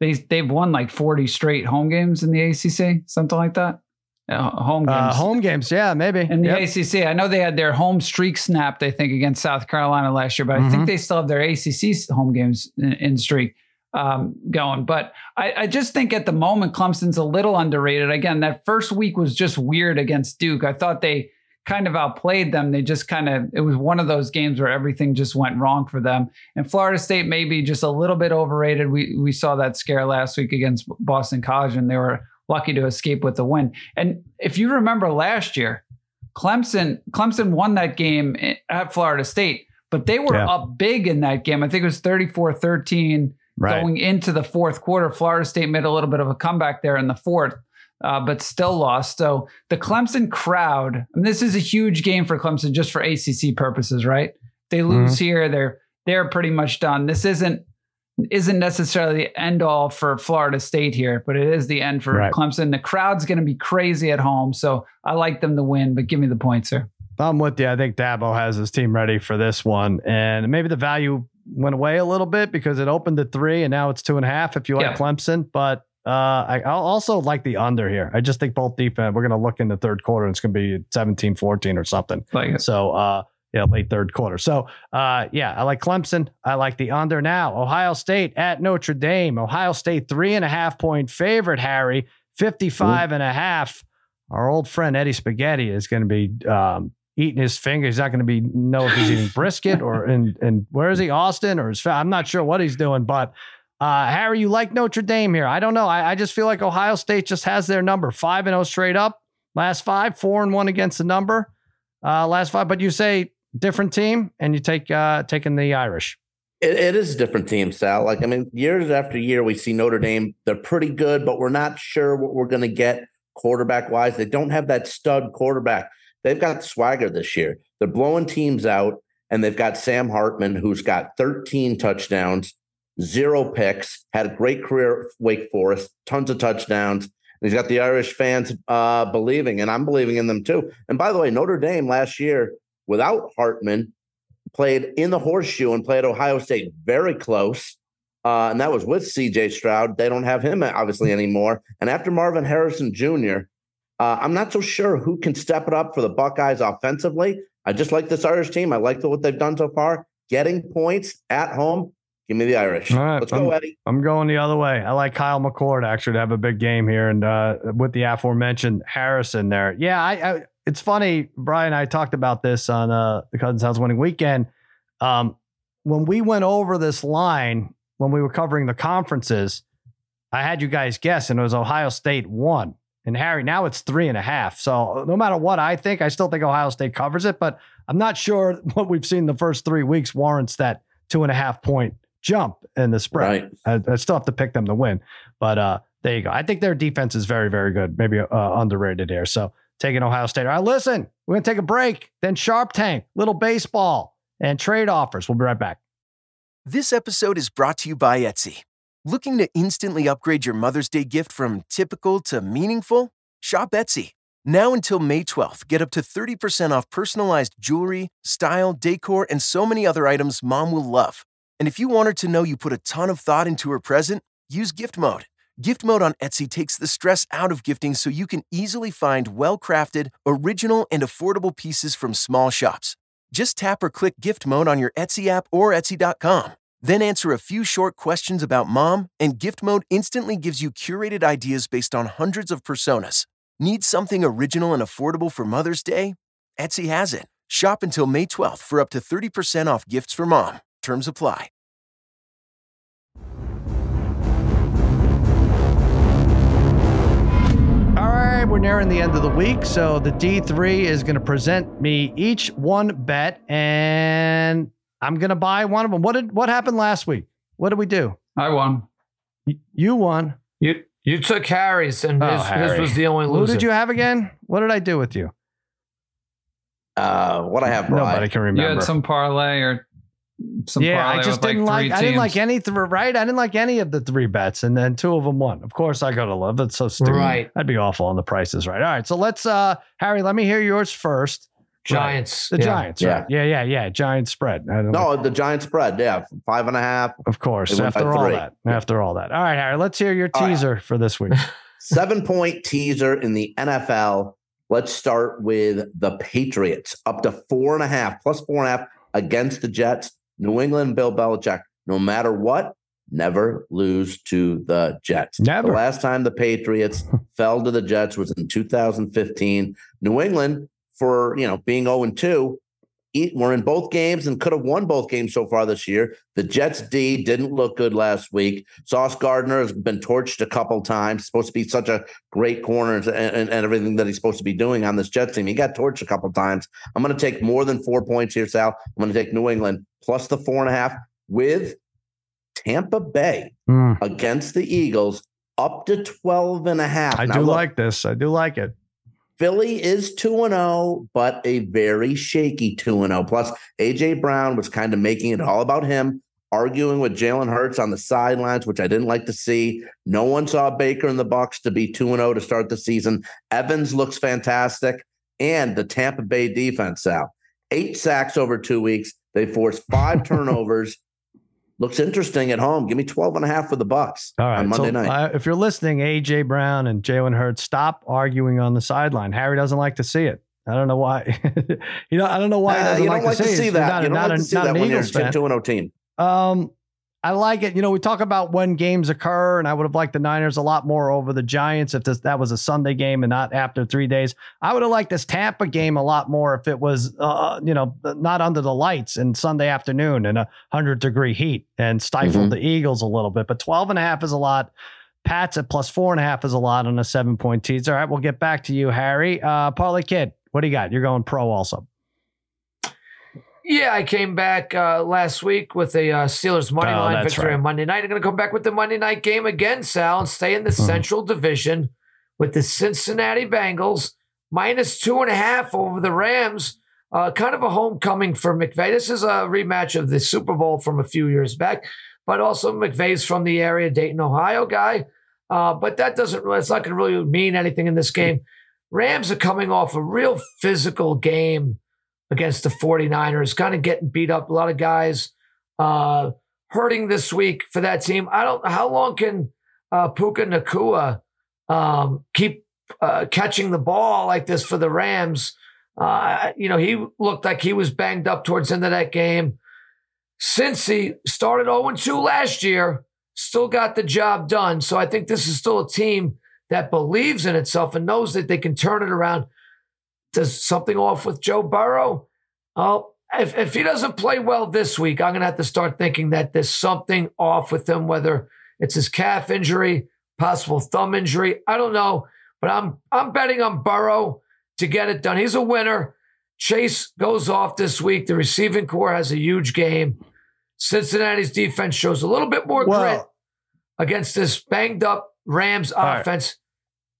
they they've won like 40 straight home games in the ACC, something like that. Uh, home uh, games. Uh, home games, yeah, maybe. In the yep. ACC, I know they had their home streak snapped, I think, against South Carolina last year, but mm-hmm. I think mm-hmm. they still have their ACC home games in, in streak um, going. But I, I, just think at the moment, Clemson's a little underrated. Again, that first week was just weird against Duke. I thought they kind of outplayed them. They just kind of, it was one of those games where everything just went wrong for them. And Florida State maybe just a little bit overrated. We, we saw that scare last week against Boston College and they were lucky to escape with the win. And if you remember last year, Clemson, Clemson won that game eh, at Florida State, but they were yeah. up big in that game. I think it was 34 13 right. going into the fourth quarter. Florida State made a little bit of a comeback there in the fourth uh, but still lost. So the Clemson crowd, and this is a huge game for Clemson just for ACC purposes, right? They lose mm-hmm. here, they're they're pretty much done. This isn't isn't necessarily the end all for Florida State here, but it is the end for right. Clemson. The crowd's going to be crazy at home, so I like them to win. But give me the points here. I'm with you. I think Dabo has his team ready for this one, and maybe the value went away a little bit because it opened to three and now it's two and a half if you like yeah. Clemson. But I I'll also like the under here. I just think both defense, we're going to look in the third quarter and it's going to be 17 14 or something. Like so, uh, yeah, late third quarter. So, uh, yeah, I like Clemson. I like the under now. Ohio State at Notre Dame. Ohio State three and a half point favorite, Harry, 55 Ooh. and a half. Our old friend Eddie Spaghetti is going to be um, eating his finger. He's not going to be know if he's eating brisket or and and where is he, Austin or his? I'm not sure what he's doing, but uh, Harry, you like Notre Dame here? I don't know. I, I just feel like Ohio State just has their number five and zero oh straight up. Last five, four and one against the number. Uh, last five, but you say different team, and you take uh, taking the Irish. It, it is a different team, Sal. Like I mean, years after year, we see Notre Dame. They're pretty good, but we're not sure what we're going to get quarterback wise. They don't have that stud quarterback. They've got swagger this year. They're blowing teams out, and they've got Sam Hartman, who's got 13 touchdowns, zero picks, had a great career Wake Forest, tons of touchdowns. He's got the Irish fans uh, believing, and I'm believing in them too. And by the way, Notre Dame last year, without Hartman, played in the horseshoe and played Ohio State very close. Uh, and that was with CJ Stroud. They don't have him obviously anymore. And after Marvin Harrison Jr., uh, I'm not so sure who can step it up for the Buckeyes offensively. I just like this Irish team. I like what they've done so far. Getting points at home. Give me the Irish. All right, Let's I'm, go, Eddie. I'm going the other way. I like Kyle McCord actually to have a big game here, and uh, with the aforementioned Harrison there. Yeah, I, I, it's funny. Brian, I talked about this on uh, the Cousin Sal's winning weekend. Um, when we went over this line when we were covering the conferences, I had you guys guess, and it was Ohio State one. And Harry, now it's three and a half. So no matter what I think, I still think Ohio State covers it, but I'm not sure [laughs] what we've seen the first three weeks warrants that two and a half point jump in the spread. Right. I, I, still have to pick them to win, but uh, there you go. I think their defense is very, very good. Maybe uh, underrated here. So taking Ohio State. All right, listen, we're gonna take a break. Then Sharp Tank, little baseball, and trade offers. We'll be right back. This episode is brought to you by Etsy. Looking to instantly upgrade your Mother's Day gift from typical to meaningful? Shop Etsy. Now until May 12th, get up to 30% off personalized jewelry, style, decor, and so many other items mom will love. And if you want her to know you put a ton of thought into her present, use gift mode. Gift mode on Etsy takes the stress out of gifting so you can easily find well crafted, original, and affordable pieces from small shops. Just tap or click gift mode on your Etsy app or Etsy.com. Then answer a few short questions about mom, and Gift Mode instantly gives you curated ideas based on hundreds of personas. Need something original and affordable for Mother's Day? Etsy has it. Shop until May 12th for up to 30% off gifts for mom. Terms apply. All right, we're nearing the end of the week. So the D3 is going to present me each one bet, and I'm gonna buy one of them. What did what happened last week? What did we do? I won. Y- you won. You you took Harry's, and oh, his, Harry. his was the only loser. Who did you have again? What did I do with you? Uh, what I have, Brian. nobody can remember. You had some parlay or some yeah. I just didn't like. like I didn't like any three. Right. I didn't like any of the three bets, and then two of them won. Of course, I gotta love. That's so stupid. Right. I'd be awful on the prices. Right. All right. So let's, uh, Harry. Let me hear yours first. Giants. Right. The yeah. Giants. Right? Yeah. Yeah. Yeah. Yeah. Giant spread. No, the Giant spread. Yeah. Five and a half. Of course. After all that. After all that. All right, Harry, let's hear your teaser right. for this week. [laughs] Seven point teaser in the NFL. Let's start with the Patriots up to four and a half, plus four and a half against the Jets. New England, Bill Belichick, no matter what, never lose to the Jets. Never. The last time the Patriots [laughs] fell to the Jets was in 2015. New England for you know being 0 and 2. We're in both games and could have won both games so far this year. The Jets D didn't look good last week. Sauce Gardner has been torched a couple times. Supposed to be such a great corner and, and, and everything that he's supposed to be doing on this Jets team. He got torched a couple times. I'm going to take more than four points here, Sal. I'm going to take New England plus the four and a half with Tampa Bay mm. against the Eagles up to 12 and a half. I now, do look, like this. I do like it. Philly is 2 and 0, but a very shaky 2 and 0. Plus, AJ Brown was kind of making it all about him arguing with Jalen Hurts on the sidelines, which I didn't like to see. No one saw Baker in the Bucs to be 2 0 to start the season. Evans looks fantastic. And the Tampa Bay defense, Sal. Eight sacks over two weeks. They forced five [laughs] turnovers. Looks interesting at home. Give me 12 and a half for the Bucs All right, on Monday so, night. Uh, if you're listening, AJ Brown and Jalen Hurts, stop arguing on the sideline. Harry doesn't like to see it. I don't know why. [laughs] you know, I don't know why. Uh, you don't like, like to see, see that. Not, you don't like a, to see that when you're a 2 0 team. Um, I like it. You know, we talk about when games occur, and I would have liked the Niners a lot more over the Giants if this, that was a Sunday game and not after three days. I would have liked this Tampa game a lot more if it was, uh, you know, not under the lights and Sunday afternoon and a 100 degree heat and stifled mm-hmm. the Eagles a little bit. But 12 and a half is a lot. Pats at plus four and a half is a lot on a seven point teaser. All right, we'll get back to you, Harry. Uh, Parlay Kid, what do you got? You're going pro also. Yeah, I came back uh, last week with a uh, Steelers money oh, line victory right. on Monday night. I'm going to come back with the Monday night game again, Sal, and stay in the mm. Central Division with the Cincinnati Bengals minus two and a half over the Rams. Uh, kind of a homecoming for McVay. This is a rematch of the Super Bowl from a few years back, but also McVay's from the area, Dayton, Ohio guy. Uh, but that doesn't really, it's not going to really mean anything in this game. Rams are coming off a real physical game against the 49ers, kind of getting beat up. A lot of guys uh, hurting this week for that team. I don't how long can uh, Puka Nacua um, keep uh, catching the ball like this for the Rams? Uh, you know, he looked like he was banged up towards the end of that game. Since he started 0 2 last year, still got the job done. So I think this is still a team that believes in itself and knows that they can turn it around does something off with Joe Burrow? Oh, if, if he doesn't play well this week, I'm going to have to start thinking that there's something off with him, whether it's his calf injury, possible thumb injury. I don't know, but I'm I'm betting on Burrow to get it done. He's a winner. Chase goes off this week. The receiving corps has a huge game. Cincinnati's defense shows a little bit more well, grit against this banged up Rams offense.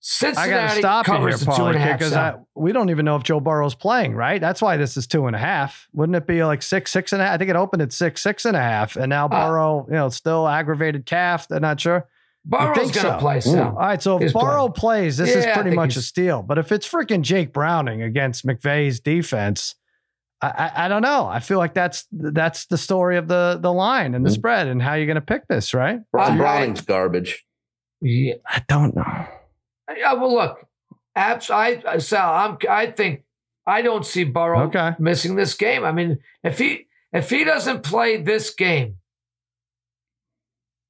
Cincinnati I got to stop you here, Paul, because we don't even know if Joe Burrow's playing, right? That's why this is two and a half. Wouldn't it be like six, six and a half? I think it opened at six, six and a half, and now uh, Burrow, you know, still aggravated calf. They're not sure. Burrow's going to so. play. So. All right, so if He's Burrow playing. plays, this yeah, is pretty much a steal. But if it's freaking Jake Browning against McVay's defense, I, I, I, don't know. I feel like that's that's the story of the the line and the mm-hmm. spread and how you're going to pick this, right? Browning's garbage. Yeah, I don't know. Yeah, well, look, abs- I Sal, I'm, I think I don't see Burrow okay. missing this game. I mean, if he if he doesn't play this game,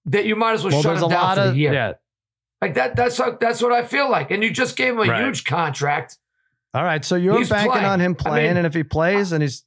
that you might as well, well shut him down for of, the year. Yeah. Like that. That's what, that's what I feel like. And you just gave him a right. huge contract. All right, so you're he's banking playing. on him playing, I mean, and if he plays, and he's.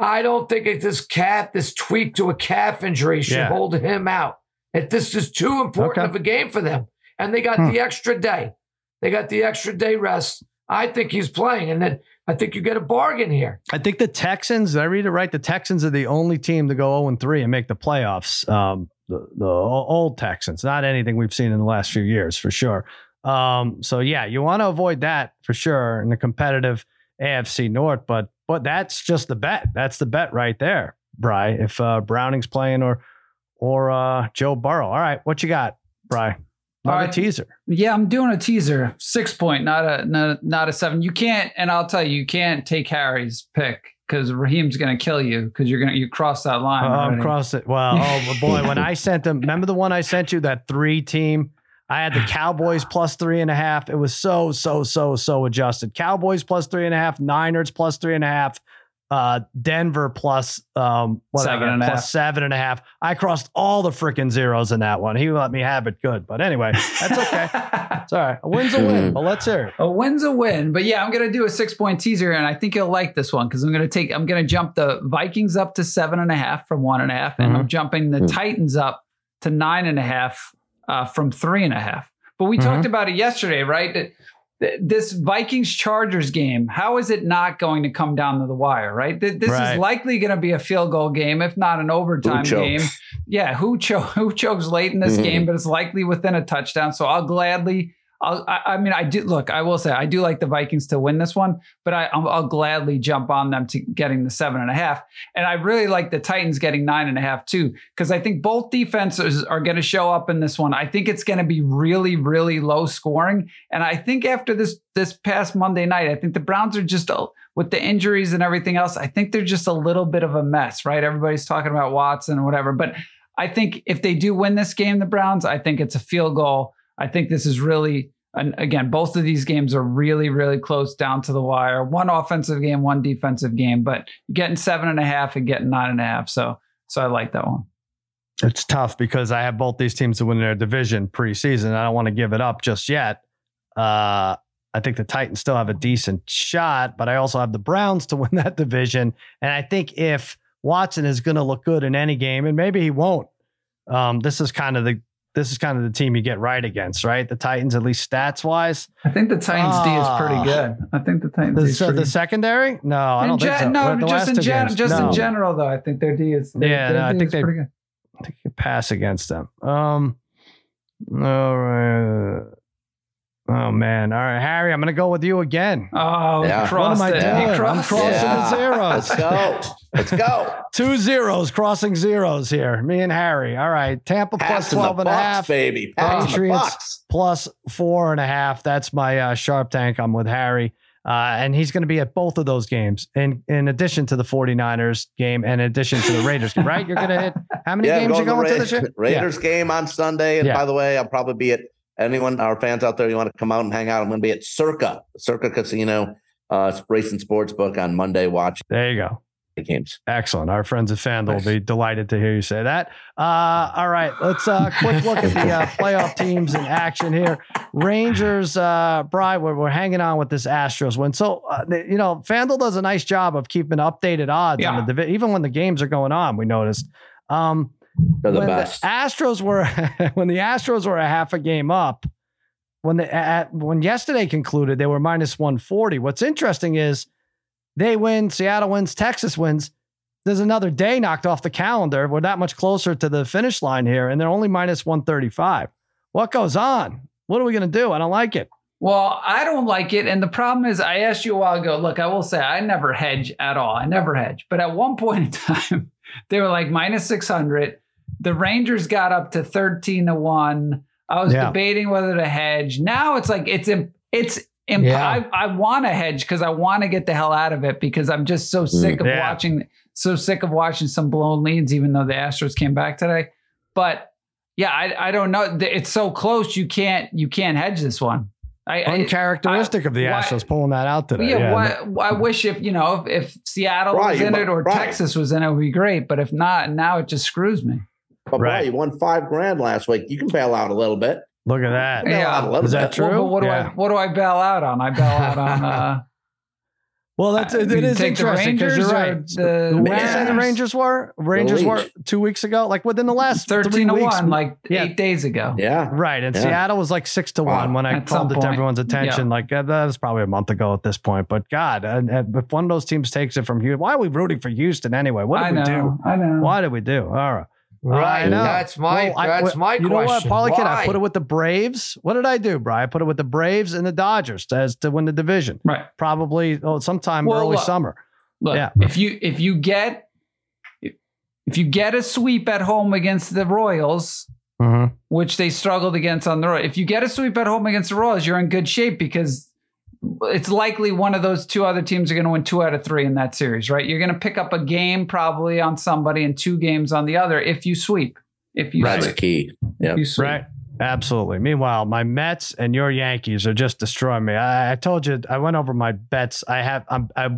I don't think if this calf, this tweak to a calf injury should yeah. hold him out. If this is too important okay. of a game for them, and they got hmm. the extra day, they got the extra day rest. I think he's playing, and then I think you get a bargain here. I think the Texans. I read it right. The Texans are the only team to go zero oh and three and make the playoffs. Um, the the old Texans, not anything we've seen in the last few years for sure. Um, so yeah, you want to avoid that for sure in the competitive AFC North. But but that's just the bet. That's the bet right there, Bry. If uh, Browning's playing or or uh, Joe Burrow. All right, what you got, Bry? Not a teaser. Yeah, I'm doing a teaser. Six point, not a not, not a seven. You can't, and I'll tell you, you can't take Harry's pick because Raheem's going to kill you because you're going to you cross that line. Uh, oh, I'm cross it. Well, oh boy, when I [laughs] sent them, remember the one I sent you that three team. I had the Cowboys plus three and a half. It was so so so so adjusted. Cowboys plus three and a half. Niners plus three and a half uh, Denver plus um, whatever, seven and plus seven and a half. I crossed all the freaking zeros in that one. He let me have it good, but anyway, that's okay. [laughs] it's all right. A win's a win. But let's hear it. A win's a win. But yeah, I'm gonna do a six point teaser, and I think you'll like this one because I'm gonna take. I'm gonna jump the Vikings up to seven and a half from one and a half, and mm-hmm. I'm jumping the mm-hmm. Titans up to nine and a half uh, from three and a half. But we mm-hmm. talked about it yesterday, right? That this Vikings Chargers game, how is it not going to come down to the wire, right? This right. is likely going to be a field goal game, if not an overtime game. Yeah, who, cho- [laughs] who chokes late in this mm-hmm. game, but it's likely within a touchdown. So I'll gladly I'll, I, I, mean, I do look. I will say I do like the Vikings to win this one, but I, I'll, I'll gladly jump on them to getting the seven and a half. And I really like the Titans getting nine and a half too, because I think both defenses are going to show up in this one. I think it's going to be really, really low scoring, and I think after this this past Monday night, I think the Browns are just with the injuries and everything else. I think they're just a little bit of a mess, right? Everybody's talking about Watson and whatever, but I think if they do win this game, the Browns, I think it's a field goal I think this is really, and again, both of these games are really, really close down to the wire. One offensive game, one defensive game, but getting seven and a half and getting nine and a half. So, so I like that one. It's tough because I have both these teams to win their division preseason. I don't want to give it up just yet. Uh, I think the Titans still have a decent shot, but I also have the Browns to [laughs] win that division. And I think if Watson is going to look good in any game, and maybe he won't, um, this is kind of the this is kind of the team you get right against, right? The Titans, at least stats wise. I think the Titans D is pretty ah. good. I think the Titans the, D is so the secondary? No, I don't think so. No, just in gen- just no. in general though. I think their D is. yeah, no, I think they. Pretty good. I think you pass against them. Um. All right. Oh man! All right, Harry, I'm going to go with you again. Oh, yeah. what am I doing? I'm crossing yeah. the zeros. Let's go. Let's go. [laughs] Two zeros, crossing zeros here. Me and Harry. All right, Tampa plus 12 and a half, baby. Patriots plus four and a half. That's my uh, sharp tank. I'm with Harry. Uh, and he's going to be at both of those games in, in addition to the 49ers game and in addition to the Raiders game, right? You're going to hit how many yeah, games you going to this year? Raiders yeah. game on Sunday. And yeah. by the way, I'll probably be at anyone, our fans out there, you want to come out and hang out, I'm going to be at Circa, Circa Casino, uh, Race and Sports Book on Monday. Watch. There you go. The games. Excellent. Our friends at FanDuel nice. will be delighted to hear you say that. Uh, all right, let's uh, quick look at the uh, [laughs] playoff teams in action here. Rangers, uh, Brian, we're, we're hanging on with this Astros win. So, uh, you know, FanDuel does a nice job of keeping updated odds yeah. on the division, even when the games are going on. We noticed. Um, they're the when best. The Astros were [laughs] when the Astros were a half a game up. When the at, when yesterday concluded, they were minus 140. What's interesting is they win, Seattle wins, Texas wins. There's another day knocked off the calendar. We're that much closer to the finish line here, and they're only minus 135. What goes on? What are we going to do? I don't like it. Well, I don't like it. And the problem is, I asked you a while ago. Look, I will say I never hedge at all. I never hedge. But at one point in [laughs] time, they were like minus 600. The Rangers got up to 13 to 1. I was yeah. debating whether to hedge. Now it's like it's it's imp- yeah. I, I want to hedge because I want to get the hell out of it because I'm just so sick mm, of yeah. watching so sick of watching some blown leads, even though the Astros came back today. But yeah, I, I don't know. It's so close you can't you can't hedge this one. I, Uncharacteristic I, of the Astros pulling that out today. Yeah, yeah. I wish if you know if, if Seattle right, was in it or right. Texas was in it, it would be great. But if not, now it just screws me. But right. boy, you won five grand last week. You can bail out a little bit. Look at that. Yeah, is that true? Well, what do yeah. I what do I bail out on? I bail out on uh, [laughs] well, that's it, it is interesting because you're right. The, what did the Rangers were? Rangers were two weeks ago, like within the last thirteen to weeks, one, like yeah. eight days ago. Yeah, right. And yeah. Seattle was like six to wow. one when I At called it to everyone's attention. Yeah. Like uh, that was probably a month ago at this point. But God, and, and if one of those teams takes it from Houston, why are we rooting for Houston anyway? What did I we know, do? I know. Why did we do? All right. Right. That's my well, that's I, my you question. You know what, Parlay Kid, I put it with the Braves. What did I do, Brian? I put it with the Braves and the Dodgers as to win the division. Right. Probably oh, sometime well, early look, summer. Look, yeah. if you if you get if you get a sweep at home against the Royals, mm-hmm. which they struggled against on the road, if you get a sweep at home against the Royals, you're in good shape because it's likely one of those two other teams are going to win two out of three in that series, right? You're going to pick up a game probably on somebody and two games on the other if you sweep. If you that's sweep. key. Yep. Right. Absolutely. Meanwhile, my Mets and your Yankees are just destroying me. I, I told you I went over my bets. I have I'm I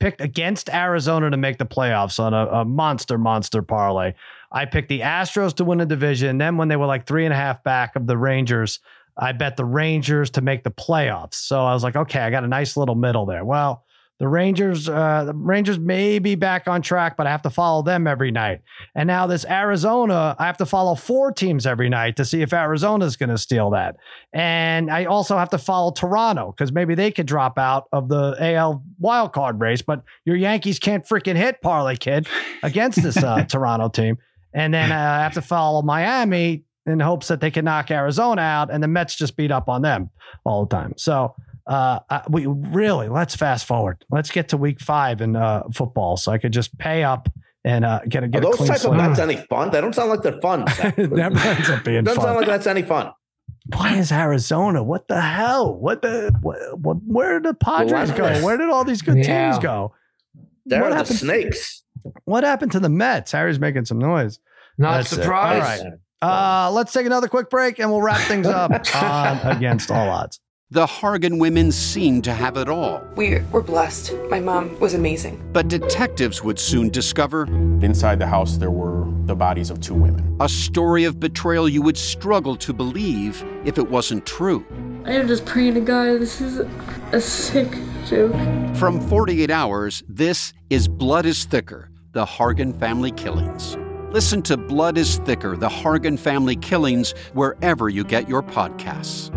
picked against Arizona to make the playoffs on a, a monster monster parlay. I picked the Astros to win the division. Then when they were like three and a half back of the Rangers, I bet the Rangers to make the playoffs. So I was like, okay, I got a nice little middle there. Well, the Rangers, uh, the Rangers may be back on track, but I have to follow them every night. And now this Arizona, I have to follow four teams every night to see if Arizona is going to steal that. And I also have to follow Toronto because maybe they could drop out of the AL wildcard race. But your Yankees can't freaking hit parlay kid against this uh, [laughs] Toronto team. And then uh, I have to follow Miami in hopes that they can knock Arizona out, and the Mets just beat up on them all the time. So uh, we really let's fast forward. Let's get to week five in uh, football, so I could just pay up and uh, get a get Are a those clean type slate. of bets any fun? They don't sound like they're fun. [laughs] that ends up being Doesn't fun. sound like that's any fun. Why is Arizona? What the hell? What the what? what where did the Padres go? Relentless. Where did all these good Yeah. teams go? They're What the happened- snakes. What happened to the Mets? Harry's making some noise. Not That's surprised. All right. Uh, let's take another quick break and we'll wrap things up [laughs] on Against All Odds. The Hargan women seemed to have it all. We were blessed. My mom was amazing. But detectives would soon discover Inside the house, there were the bodies of two women. a story of betrayal you would struggle to believe if it wasn't true. I am just praying to God, this is a sick joke. From 48 Hours, this is Blood is Thicker The Hargan Family Killings. Listen to Blood is Thicker The Hargan Family Killings wherever you get your podcasts.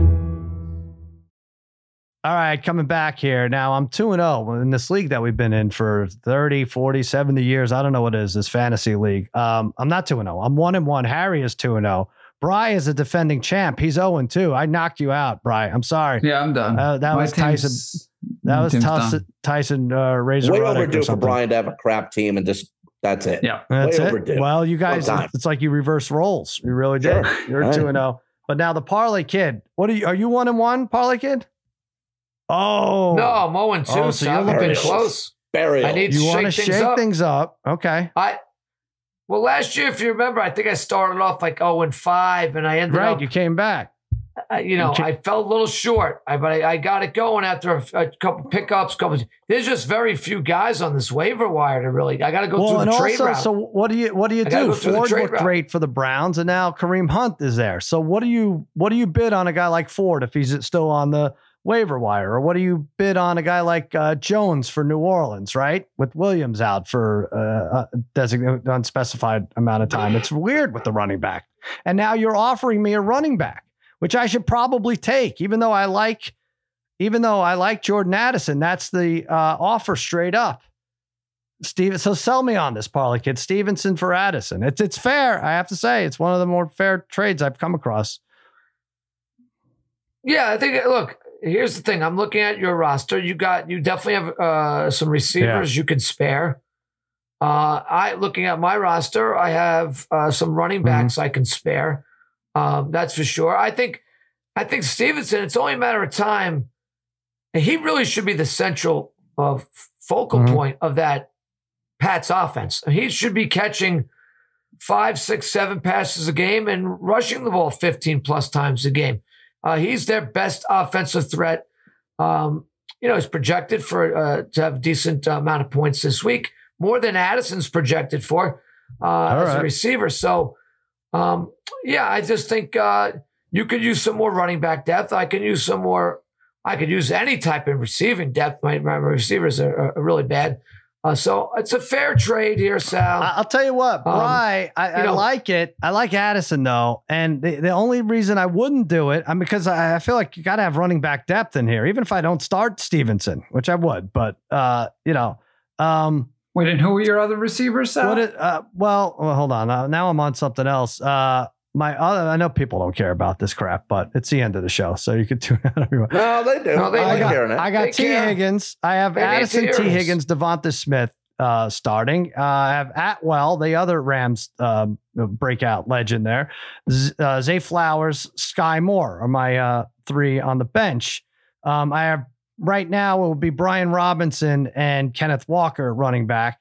All right, coming back here. Now I'm 2 and 0 in this league that we've been in for 30, 40, 70 years. I don't know what it is, this fantasy league. Um, I'm not 2 and 0. I'm 1 and 1. Harry is 2 and 0. Bry is a defending champ. He's 0 and 2. I knocked you out, Bry. I'm sorry. Yeah, I'm done. Uh, that My was Tyson. That was team's Tyson, done. Tyson uh, Razor Way Ruddock or overdue for. Brian to have a crap team and just that's it. Yeah. That's Way it. overdue. Well, you guys, One it's like you reverse roles. You really did. Sure. You're All two right. and zero. But now the parlay kid. What are you? Are you one and one, parlay kid? Oh No, I'm 0 and 2, Oh, so so, you're I'm looking looking close. Burial. I need to you want to shake, shake things, up. things up? Okay, I well, last year, if you remember, I think I started off like 0 and 5, and I ended right. up, Right, You came back. You know, I felt a little short, I, but I, I got it going after a, a couple pickups. Couple, there's just very few guys on this waiver wire to really. I got to go Well, through and the trade also, route. so what do you what do you I do? Ford looked route. great for the Browns, and now Kareem Hunt is there. So what do you what do you bid on a guy like Ford if he's still on the waiver wire, or what do you bid on a guy like uh, Jones for New Orleans, right? With Williams out for uh, a designated unspecified amount of time, it's weird with the running back. And now you're offering me a running back, which I should probably take, even though I like, even though I like Jordan Addison. That's the uh, offer straight up. Steven, so sell me on this parlay kid. Stevenson for Addison. It's it's fair. I have to say, it's one of the more fair trades I've come across. Yeah, I think. Look, here's the thing. I'm looking at your roster. You got you definitely have uh, some receivers you can spare. Uh, I looking at my roster, I have uh, some running backs I can spare. Um, that's for sure. I think. I think Stevenson. It's only a matter of time. And he really should be the central uh, focal Mhm. point of that Pats offense. He should be catching five, six, seven passes a game and rushing the ball 15 plus times a game. Uh, he's their best offensive threat. Um, you know, he's projected for uh, to have a decent uh, amount of points this week, more than Addison's projected for uh, as a receiver. So, um, yeah, I just think uh, you could use some more running back depth. I can use some more. I could use any type of receiving depth. My, my receivers are, are really bad. Uh, so it's a fair trade here, Sal. I'll tell you what, Um, I, I you know- like it. I like Addison though, and the, the only reason I wouldn't do it, I'm because I, I feel like you got to have running back depth in here, even if I don't start Stevenson, which I would. But uh, you know, um, Wait, and who are your other receivers? Sal? what? It, uh, well, well, hold on. Uh, now I'm on something else. Uh, my other, I know people don't care about this crap, but it's the end of the show, so you could tune out everyone. No, they do. No, they I I do. got, hearing it. I got They T. care. Higgins. I have They Addison Tee Higgins, DeVonta Smith uh, starting. Uh, I have Atwell, the other Rams um, breakout legend there. Z- uh, Zay Flowers, Skyy Moore are my uh, three on the bench. Um, I have right now it will be Brian Robinson and Kenneth Walker running back.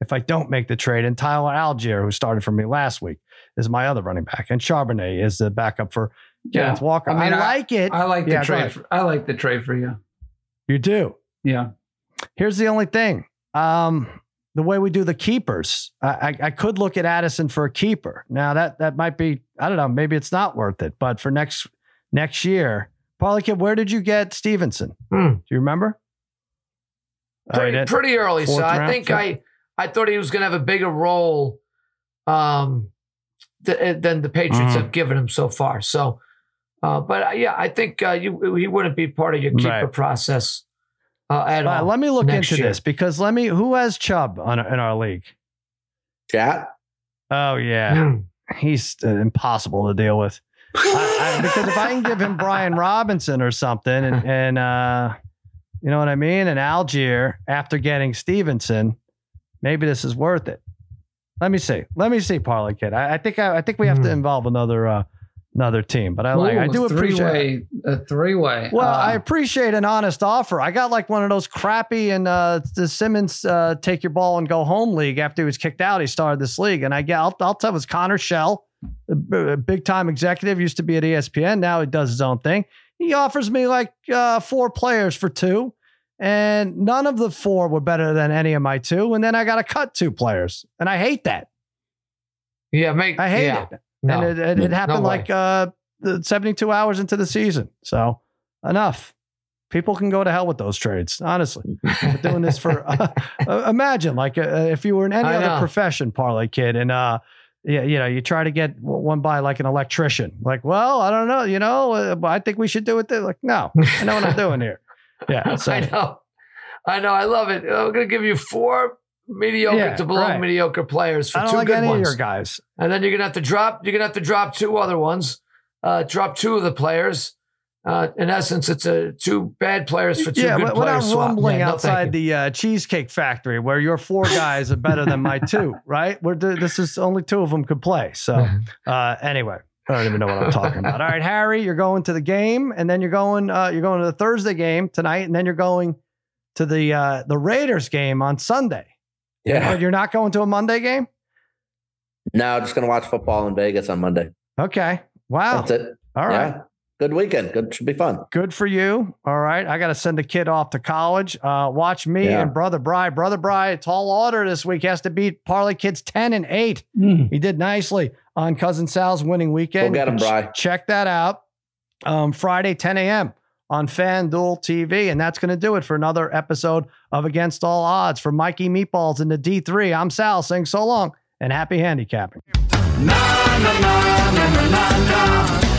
If I don't make the trade, and Tyler Allgeier, who started for me last week, is my other running back, and Charbonnet is the backup for Yeah. Kenneth Walker. I mean, I- like it. I like the Yeah, go trade. For, I like the trade for you. you do. Yeah. Here's the only thing. Um, the way we do the keepers, I, I, I could look at Addison for a keeper. Now that that might be, I don't know, maybe it's not worth it. But for next next year, Parlay Kid, where did you get Stevenson? Hmm. Do you remember? Pretty, did? pretty early. So Fourth I think fifth? I I thought he was going to have a bigger role um, th- than the Patriots Mhm. have given him so far. So, uh, but uh, yeah, I think uh, you he wouldn't be part of your keeper Right. process uh, at All right, all. let me look into year. this because let me. Who has Chubb on in our league? Chat. Oh yeah, Hmm. he's uh, impossible to deal with. I, I, because if I can give him Brian Robinson or something, and, and uh, you know what I mean, and Allgeier after getting Stevenson, maybe this is worth it. Let me see. Let me see, Parlay Kid. I, I think I, I, think we have mm. to hmm. involve another uh, another team. But I Ooh, like I do appreciate a three way. Well, uh, I appreciate an honest offer. I got like one of those crappy and uh, the Simmons uh, take your ball and go home league after he was kicked out. He started this league, and I get I'll, I'll tell it was Connor Schell, a big time executive, used to be at ESPN. Now he does his own thing. He offers me like uh, four players for two. And none of the four were better than any of my two. And then I got to cut two players. And I hate that. Yeah, make I hate yeah. it. No, and it, it, it happened no like uh, 72 hours into the season. So enough. People can go to hell with those trades. Honestly, We're doing this for. [laughs] Uh, uh, [laughs] imagine, like, uh, if you were in any I other know. profession, parlay kid, and yeah, you know, you try to get one by like an electrician. Like, well, I don't know, you know, uh, I think we should do it. There. Like, no, I know what I'm doing here. [laughs] Yeah, so. I know, I know, I love it. I'm gonna give you four mediocre yeah, to below right. mediocre players for two like good ones. Guys, and then you're gonna have to drop. You're gonna have to drop two other ones. Uh, drop two of the players. Uh, in essence, it's a two bad players for two yeah, good players. Yeah, what about rumbling yeah, outside the uh, cheesecake factory where your four guys are better than my [laughs] two, right? Where this is only two of them could play. So uh, anyway, I don't even know what I'm talking about. All right, Harry, you're going to the game, and then you're going uh, you're going to the Thursday game tonight, and then you're going to the uh, the Raiders game on Sunday. Yeah. But you're not going to a Monday game? No, just going to watch football in Vegas on Monday. Okay. Wow. That's it. All right. Yeah. Good weekend. Good. Should be fun. Good for you. All right. I got to send the kid off to college. Uh, watch me yeah. and Brother Bry. Brother Bry, tall order this week. Has to beat Parlay Kids 10 and 8. Mm. He did nicely on Cousin Sal's winning weekend. Go get him, Bry. Check that out. Um, Friday, 10 a.m on FanDuel TV. And that's going to do it for another episode of Against All Odds. For Mikey Meatballs in the D3, I'm Sal saying so long and happy handicapping.